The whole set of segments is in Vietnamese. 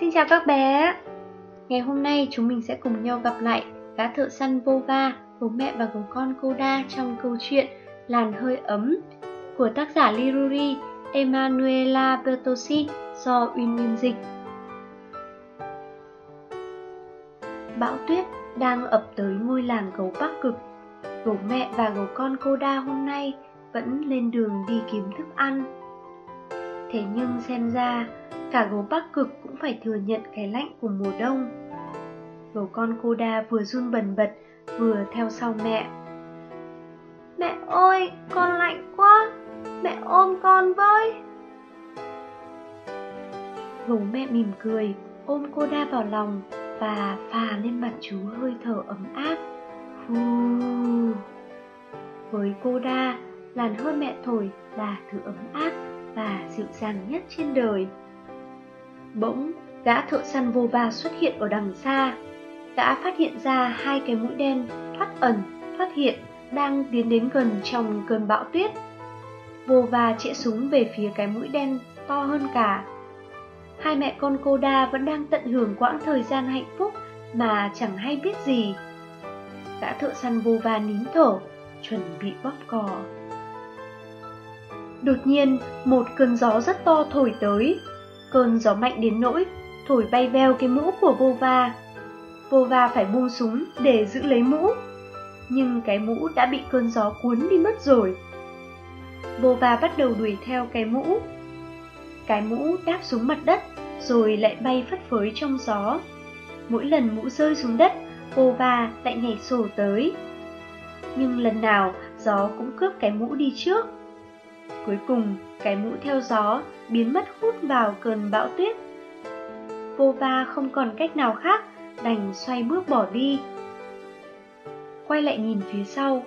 Xin chào các bé. Ngày hôm nay chúng mình sẽ cùng nhau gặp lại Gã thợ săn Vova, gấu mẹ và gấu con Koda trong câu chuyện Làn hơi ấm của tác giả Liruri Emanuela Bertosi do Uyên Uyên dịch. Bão tuyết đang ập tới ngôi làng gấu Bắc Cực. Gấu mẹ và gấu con Koda hôm nay vẫn lên đường đi kiếm thức ăn. Thế nhưng xem ra cả gấu Bắc Cực cũng phải thừa nhận cái lạnh của mùa đông Gấu con cô đa vừa run bần bật vừa theo sau mẹ Mẹ ơi, con lạnh quá, mẹ ôm con với Gấu mẹ mỉm cười, ôm cô đa vào lòng và phà lên mặt chú hơi thở ấm áp Hù. Với đa, làn hơi mẹ thổi là thứ ấm áp và dịu dàng nhất trên đời. Bỗng, gã thợ săn vô ba xuất hiện ở đằng xa. Gã phát hiện ra hai cái mũi đen thoát ẩn, thoát hiện đang tiến đến gần trong cơn bão tuyết. Vô va chĩa súng về phía cái mũi đen to hơn cả. Hai mẹ con cô đa vẫn đang tận hưởng quãng thời gian hạnh phúc mà chẳng hay biết gì. Gã thợ săn vô va nín thở, chuẩn bị bóp cò. Đột nhiên, một cơn gió rất to thổi tới. Cơn gió mạnh đến nỗi thổi bay veo cái mũ của Vova. Vova phải buông súng để giữ lấy mũ. Nhưng cái mũ đã bị cơn gió cuốn đi mất rồi. Vova bắt đầu đuổi theo cái mũ. Cái mũ đáp xuống mặt đất, rồi lại bay phất phới trong gió. Mỗi lần mũ rơi xuống đất, Vova lại nhảy sổ tới. Nhưng lần nào gió cũng cướp cái mũ đi trước. Cuối cùng, cái mũ theo gió biến mất hút vào cơn bão tuyết. Vô va không còn cách nào khác, đành xoay bước bỏ đi. Quay lại nhìn phía sau,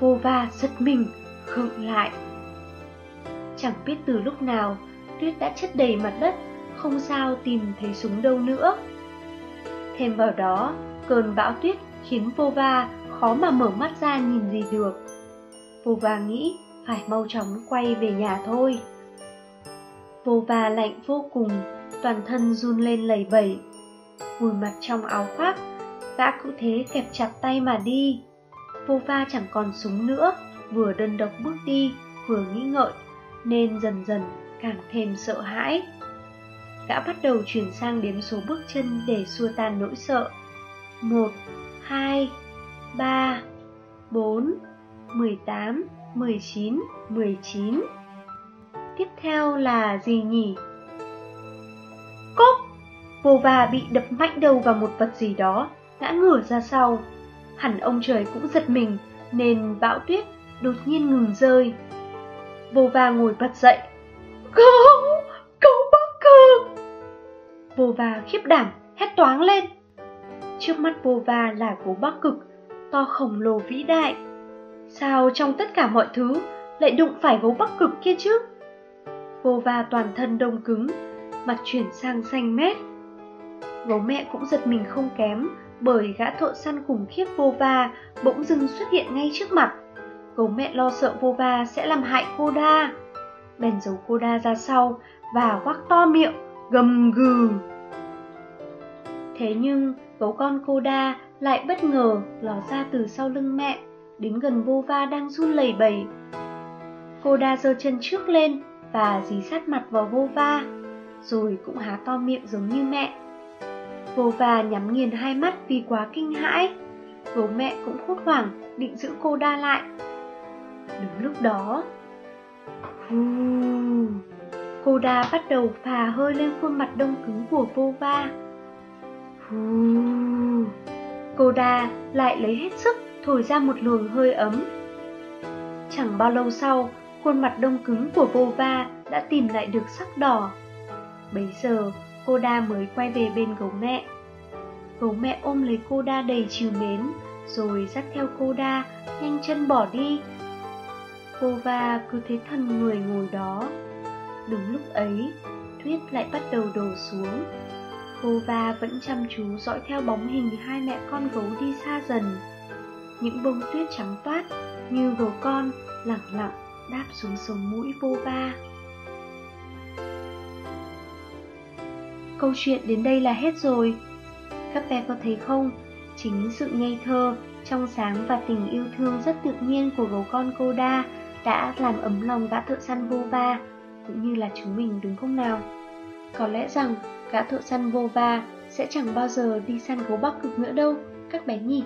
vô va giật mình, khựng lại. Chẳng biết từ lúc nào, tuyết đã chất đầy mặt đất, không sao tìm thấy súng đâu nữa. Thêm vào đó, cơn bão tuyết khiến vô va khó mà mở mắt ra nhìn gì được. Vô va nghĩ phải mau chóng quay về nhà thôi. Vô va lạnh vô cùng, toàn thân run lên lầy bẩy. Vùi mặt trong áo khoác, gã cứ thế kẹp chặt tay mà đi. Vô va chẳng còn súng nữa, vừa đơn độc bước đi, vừa nghĩ ngợi, nên dần dần càng thêm sợ hãi. Gã bắt đầu chuyển sang đếm số bước chân để xua tan nỗi sợ. Một, hai, ba, bốn, mười tám, 19, 19 Tiếp theo là gì nhỉ? Cốc! Vô va bị đập mạnh đầu vào một vật gì đó, ngã ngửa ra sau. Hẳn ông trời cũng giật mình, nên bão tuyết đột nhiên ngừng rơi. Vô va ngồi bật dậy. Cậu! Cậu bắc cực! Vô va khiếp đảm, hét toáng lên. Trước mắt vô va là cố bắc cực, to khổng lồ vĩ đại Sao trong tất cả mọi thứ lại đụng phải gấu bắc cực kia chứ? Vô va toàn thân đông cứng, mặt chuyển sang xanh mét. Gấu mẹ cũng giật mình không kém bởi gã thợ săn khủng khiếp vô va bỗng dưng xuất hiện ngay trước mặt. Gấu mẹ lo sợ vô va sẽ làm hại cô đa. Bèn giấu cô đa ra sau và quắc to miệng, gầm gừ. Thế nhưng gấu con cô đa lại bất ngờ ló ra từ sau lưng mẹ đến gần vô va đang run lẩy bẩy. Cô đa giơ chân trước lên và dí sát mặt vào vô va, rồi cũng há to miệng giống như mẹ. Vô va nhắm nghiền hai mắt vì quá kinh hãi. Bố mẹ cũng hốt hoảng định giữ cô đa lại. Đúng lúc đó, hù, cô đa bắt đầu phà hơi lên khuôn mặt đông cứng của vô va. Cô đa lại lấy hết sức thổi ra một luồng hơi ấm. Chẳng bao lâu sau, khuôn mặt đông cứng của Vova đã tìm lại được sắc đỏ. Bấy giờ, cô đa mới quay về bên gấu mẹ. Gấu mẹ ôm lấy cô đa đầy trìu mến, rồi dắt theo cô đa, nhanh chân bỏ đi. Cô va cứ thế thân người ngồi đó. Đúng lúc ấy, tuyết lại bắt đầu đổ xuống. Cô va vẫn chăm chú dõi theo bóng hình hai mẹ con gấu đi xa dần những bông tuyết trắng toát như gấu con lặng lặng đáp xuống sống mũi vô ba câu chuyện đến đây là hết rồi. Các bé có thấy không? Chính sự ngây thơ, trong sáng và tình yêu thương rất tự nhiên của gấu con cô đa đã làm ấm lòng gã thợ săn vô ba, cũng như là chúng mình đúng không nào? Có lẽ rằng gã thợ săn vô ba sẽ chẳng bao giờ đi săn gấu bắc cực nữa đâu, các bé nhỉ?